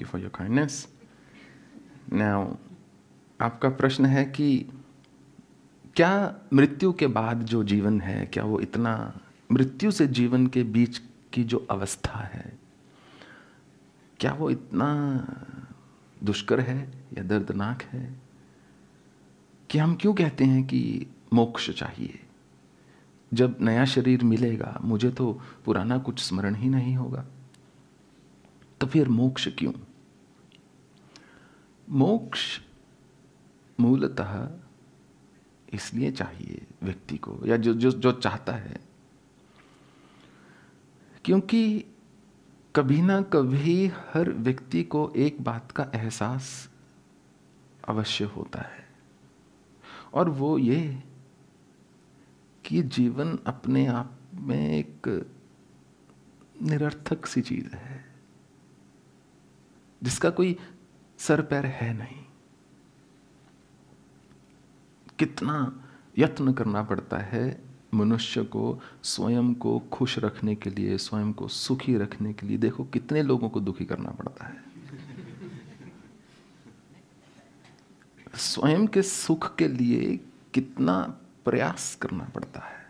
Thank you for your kindness now आपका प्रश्न है कि क्या मृत्यु के बाद जो जीवन है, क्या वो इतना मृत्यु से जीवन के बीच की जो अवस्था है, क्या वो इतना दुष्कर है या दर्दनाक है? कि हम क्यों कहते हैं कि मोक्ष चाहिए? जब नया शरीर मिलेगा, मुझे तो पुराना कुछ स्मरण ही नहीं होगा। तो फिर मोक्ष क्यों? मोक्ष मूलतः इसलिए चाहिए व्यक्ति को, या जो जो जो चाहता है। क्योंकि कभी ना कभी हर व्यक्ति को एक बात का एहसास अवश्य होता है। और वो ये कि जीवन अपने आप में एक निरर्थक सी चीज़ है, जिसका कोई सर पैर है नहीं। कितना यत्न करना पड़ता है मनुष्य को स्वयं को खुश रखने के लिए, स्वयं को सुखी रखने के लिए। देखो कितने लोगों को दुखी करना पड़ता है। स्वयं के सुख के लिए कितना प्रयास करना पड़ता है।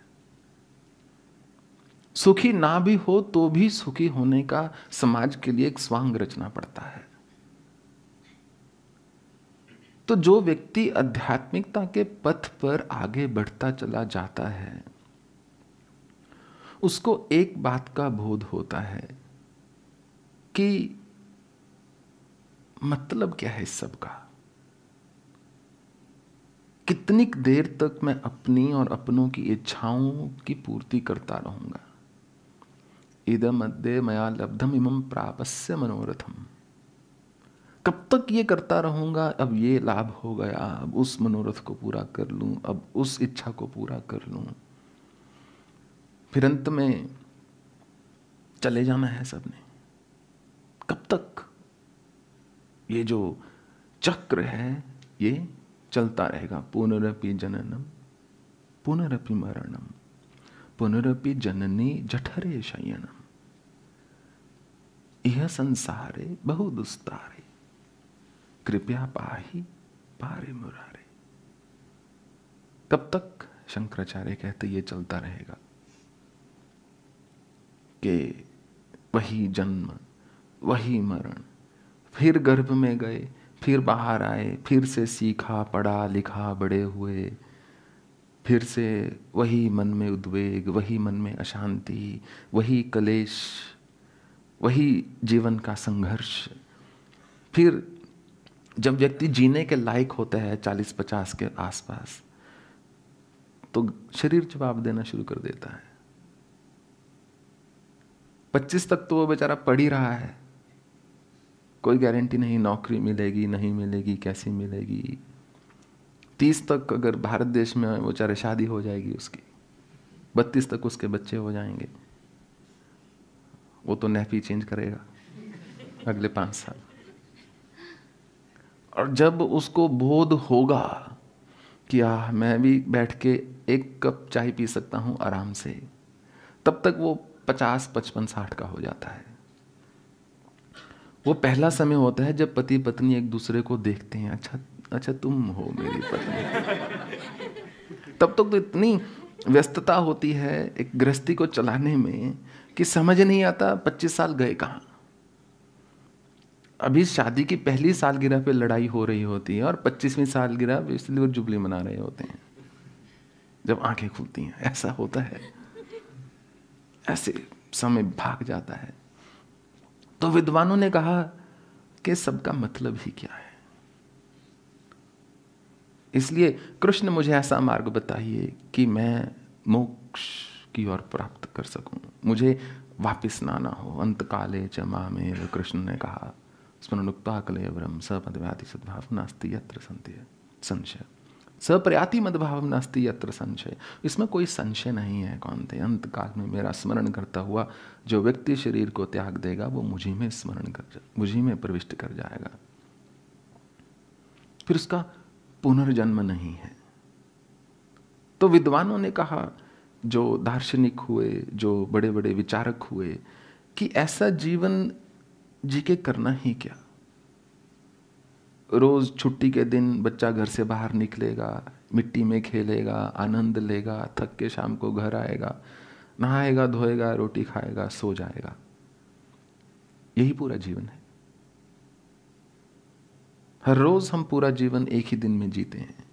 सुखी ना भी हो तो भी सुखी होने का समाज के लिए एक स्वांग रचना पड़ता है। तो जो व्यक्ति आध्यात्मिकता के पथ पर आगे बढ़ता चला जाता है, उसको एक बात का बोध होता है कि मतलब क्या है इस सब का कितनी देर तक मैं अपनी और अपनों की इच्छाओं की पूर्ति करता रहूँगा? इदम अद्य मया लब्धम इमम प्रापस्य मनोरथम। कब तक ये करता रहूँगा? अब ये लाभ हो गया, अब उस मनोरथ को पूरा कर लूँ, अब उस इच्छा को पूरा कर लूँ। फिर अंत में चले जाना है सबने। कब तक? ये जो चक्र है, ये चलता रहेगा। पुनरपि जननम, पुनरपि मरणम, पुनरपि जननी जठरे शयनम। यह संसारे बहु दुस्तारे। कृपया पाही, पारे मुरारे। तब तक शंकराचार्य कहते, ये चलता रहेगा कि वही जन्म, वही मरण, फिर गर्भ में गए, फिर बाहर आए, फिर से सीखा, पढ़ा, लिखा, बड़े हुए, फिर से वही मन में उद्वेग, वही मन में अशांति, वही कलेश, वही जीवन का संघर्ष, फिर जब व्यक्ति जीने के लायक होता है चालीस पचास के आसपास तो शरीर जवाब देना शुरू कर देता है। पच्चीस तक तो वो बेचारा पढ़ ही रहा है। कोई गारंटी नहीं, नौकरी मिलेगी, नहीं मिलेगी, कैसी मिलेगी। तीस तक अगर भारत देश में वो बेचारे शादी हो जाएगी उसकी, बत्तीस तक उसके बच्चे हो जाएँगे। वो तो नैपी चेंज करेगा अगले पाँच साल। और जब उसको बोध होगा कि आ मैं भी बैठ के एक कप चाय पी सकता हूँ आराम से, तब तक वो पचास, पचपन, साठ का हो जाता है। वो पहला समय होता है जब पति पत्नी एक दूसरे को देखते हैं अच्छा अच्छा तुम हो मेरी पत्नी। तब तक तो इतनी व्यस्तता होती है एक गृहस्थी को चलाने में कि समझ नहीं आता पच्चीस साल गए कहाँ। अभी शादी की पहली सालगिरह पे लड़ाई हो रही होती है और पच्चीसवीं सालगिरह सिल्वर जुबली मना रहे होते हैं। जब आँखें खुलती हैं, ऐसा होता है। ऐसे समय भाग जाता है। तो विद्वानों ने कहा कि सबका मतलब ही क्या है? इसलिए कृष्ण, मुझे ऐसा मार्ग बताइए कि मैं मोक्ष की ओर प्राप्त कर सकूँ। मुझे वापिस ना हो। अंतकाले च में कृष्ण ने कहा। स्मरणुक्ता कलेवरम सपदव्याति सद्भाव नास्ति, यत्र संशय। सप्रयाति मदभाव नास्ति, यत्र संशय। इसमें कोई संशय नहीं है कौन थे अंत काल में मेरा स्मरण करता हुआ जो व्यक्ति शरीर को त्याग देगा, वो मुझी में स्मरण कर मुझी में प्रविष्ट कर जाएगा। फिर उसका पुनर्जन्म नहीं है। तो विद्वानों ने कहा, जो दार्शनिक हुए, जो बड़े बड़े विचारक हुए, कि ऐसा जीवन जी के करना ही क्या? रोज छुट्टी के दिन बच्चा घर से बाहर निकलेगा, मिट्टी में खेलेगा, आनंद लेगा, थक के शाम को घर आएगा, नहाएगा, धोएगा, रोटी खाएगा, सो जाएगा। यही पूरा जीवन है। हर रोज हम पूरा जीवन एक ही दिन में जीते हैं।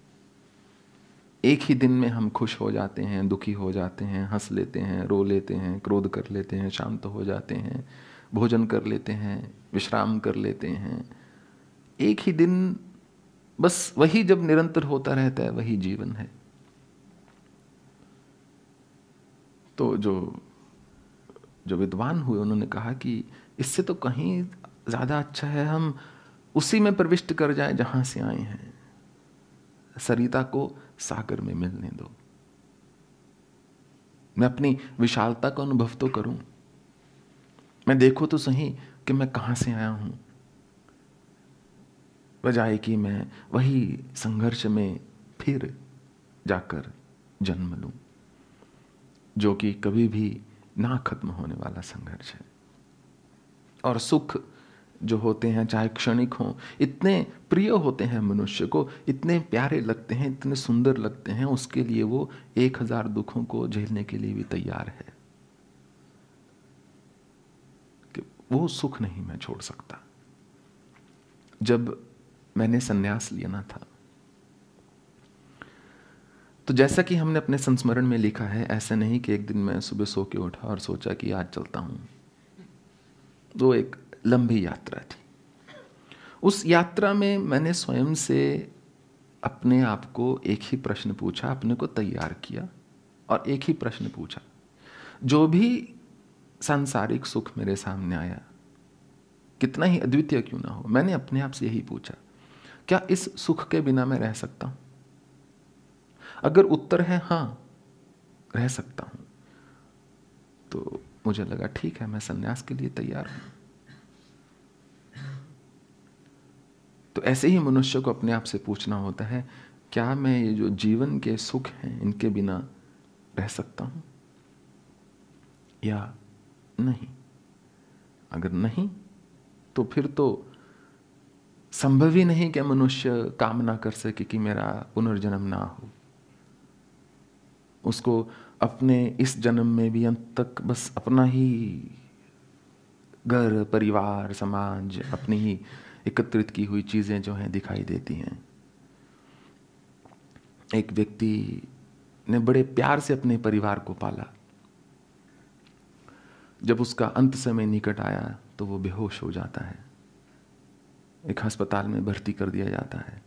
एक ही दिन में हम खुश हो जाते हैं, दुखी हो जाते हैं, हंस लेते हैं, रो लेते हैं, क्रोध कर लेते हैं, शांत हो जाते हैं। भोजन कर लेते हैं, विश्राम कर लेते हैं। एक ही दिन बस वही जब निरंतर होता रहता है, वही जीवन है। तो जो जो विद्वान हुए, उन्होंने कहा कि इससे तो कहीं ज़्यादा अच्छा है हम उसी में प्रविष्ट कर जाए जहाँ से आए हैं। सरिता को सागर में मिलने दो। मैं अपनी विशालता का अनुभव तो करूँ। मैं देखो तो सही कि मैं कहाँ से आया हूँ। बजाय कि मैं वही संघर्ष में फिर जाकर जन्म लूँ, जो कि कभी भी ना खत्म होने वाला संघर्ष है। और सुख जो होते हैं, चाहे क्षणिक हों, इतने प्रिय होते हैं मनुष्य को, इतने प्यारे लगते हैं, इतने सुंदर लगते हैं, उसके लिए वो एक हज़ार दुखों को झेलने के लिए भी तैयार है कि वो सुख नहीं मैं छोड़ सकता। जब मैंने सन्यास लेना था तो जैसा कि हमने अपने संस्मरण में लिखा है, ऐसा नहीं कि एक दिन मैं सुबह सो के उठा और सोचा कि आज चलता हूँ। वो एक लंबी यात्रा थी। उस यात्रा में मैंने स्वयं से अपने आप को एक ही प्रश्न पूछा, अपने को तैयार किया और एक ही प्रश्न पूछा। जो भी सांसारिक सुख मेरे सामने आया। कितना ही अद्वितीय क्यों ना हो, मैंने अपने आप से यही पूछा, क्या इस सुख के बिना मैं रह सकता हूँ? अगर उत्तर है हाँ, रह सकता हूँ। तो मुझे लगा, ठीक है, मैं सन्यास के लिए तैयार हूँ। तो ऐसे ही मनुष्य को अपने आप से पूछना होता है, क्या मैं ये जो जीवन के सुख हैं, इनके बिना रह सकता हूँ? या नहीं। अगर नहीं तो फिर तो संभव ही नहीं कि मनुष्य कामना कर सके कि मेरा पुनर्जन्म ना हो। उसको अपने इस जन्म में भी अंत तक बस अपना ही घर, परिवार, समाज, अपनी ही एकत्रित की हुई चीज़ें जो हैं दिखाई देती हैं। एक व्यक्ति ने बड़े प्यार से अपने परिवार को पाला। जब उसका अंत समय निकट आया तो वो बेहोश हो जाता है। एक अस्पताल में भर्ती कर दिया जाता है।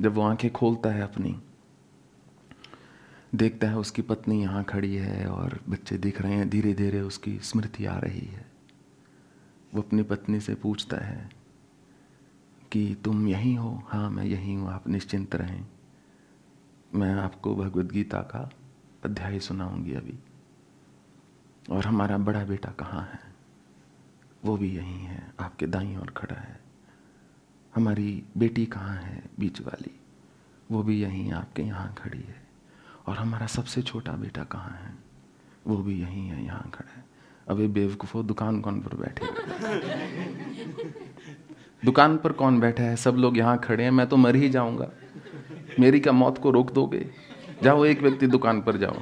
जब वो आँखें खोलता है अपनी, देखता है उसकी पत्नी यहाँ खड़ी है और बच्चे दिख रहे हैं धीरे धीरे उसकी स्मृति आ रही है। वो अपनी पत्नी से पूछता है कि, तुम यहीं हो? हाँ मैं यहीं हूँ, आप निश्चिंत रहें। मैं आपको भगवद गीता का अध्याय सुनाऊँगी अभी। और हमारा बड़ा बेटा कहाँ है? वो भी यहीं है, आपके दाई और खड़ा है। हमारी बेटी कहाँ है, बीच वाली? वो भी यहीं आपके यहाँ खड़ी है। और हमारा सबसे छोटा बेटा कहाँ है? वो भी यहीं है, यहाँ खड़ा है। अबे बेवकूफ़ो दुकान कौन पर बैठे दुकान पर कौन बैठा है? सब लोग यहाँ खड़े हैं, मैं तो मर ही जाऊँगा। मेरी क्या मौत को रोक दोगे? जाओ, एक व्यक्ति दुकान पर जाओ।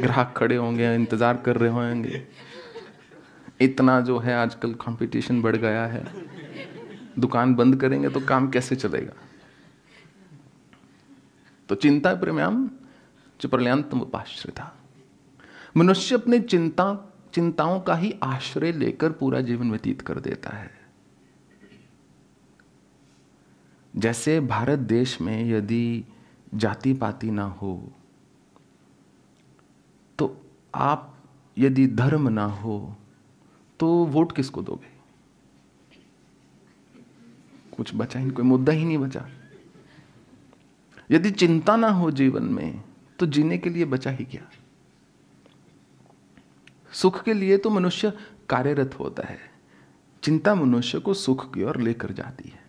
ग्राहक खड़े होंगे, इंतज़ार कर रहे होंगे। इतना जो है आजकल कंपटीशन बढ़ गया है। दुकान बंद करेंगे तो काम कैसे चलेगा? तो चिंता प्रम्याम चुप्रलयांतम उपाश्रिता। मनुष्य अपने चिंता, चिंताओं का ही आश्रय लेकर पूरा जीवन व्यतीत कर देता है। जैसे भारत देश में यदि जाति पाति ना हो आप यदि धर्म ना हो तो वोट किसको दोगे? कुछ बचा ही कोई मुद्दा ही नहीं बचा। यदि चिंता ना हो जीवन में तो जीने के लिए बचा ही क्या? सुख के लिए तो मनुष्य कार्यरत होता है। चिंता मनुष्य को सुख की ओर लेकर जाती है।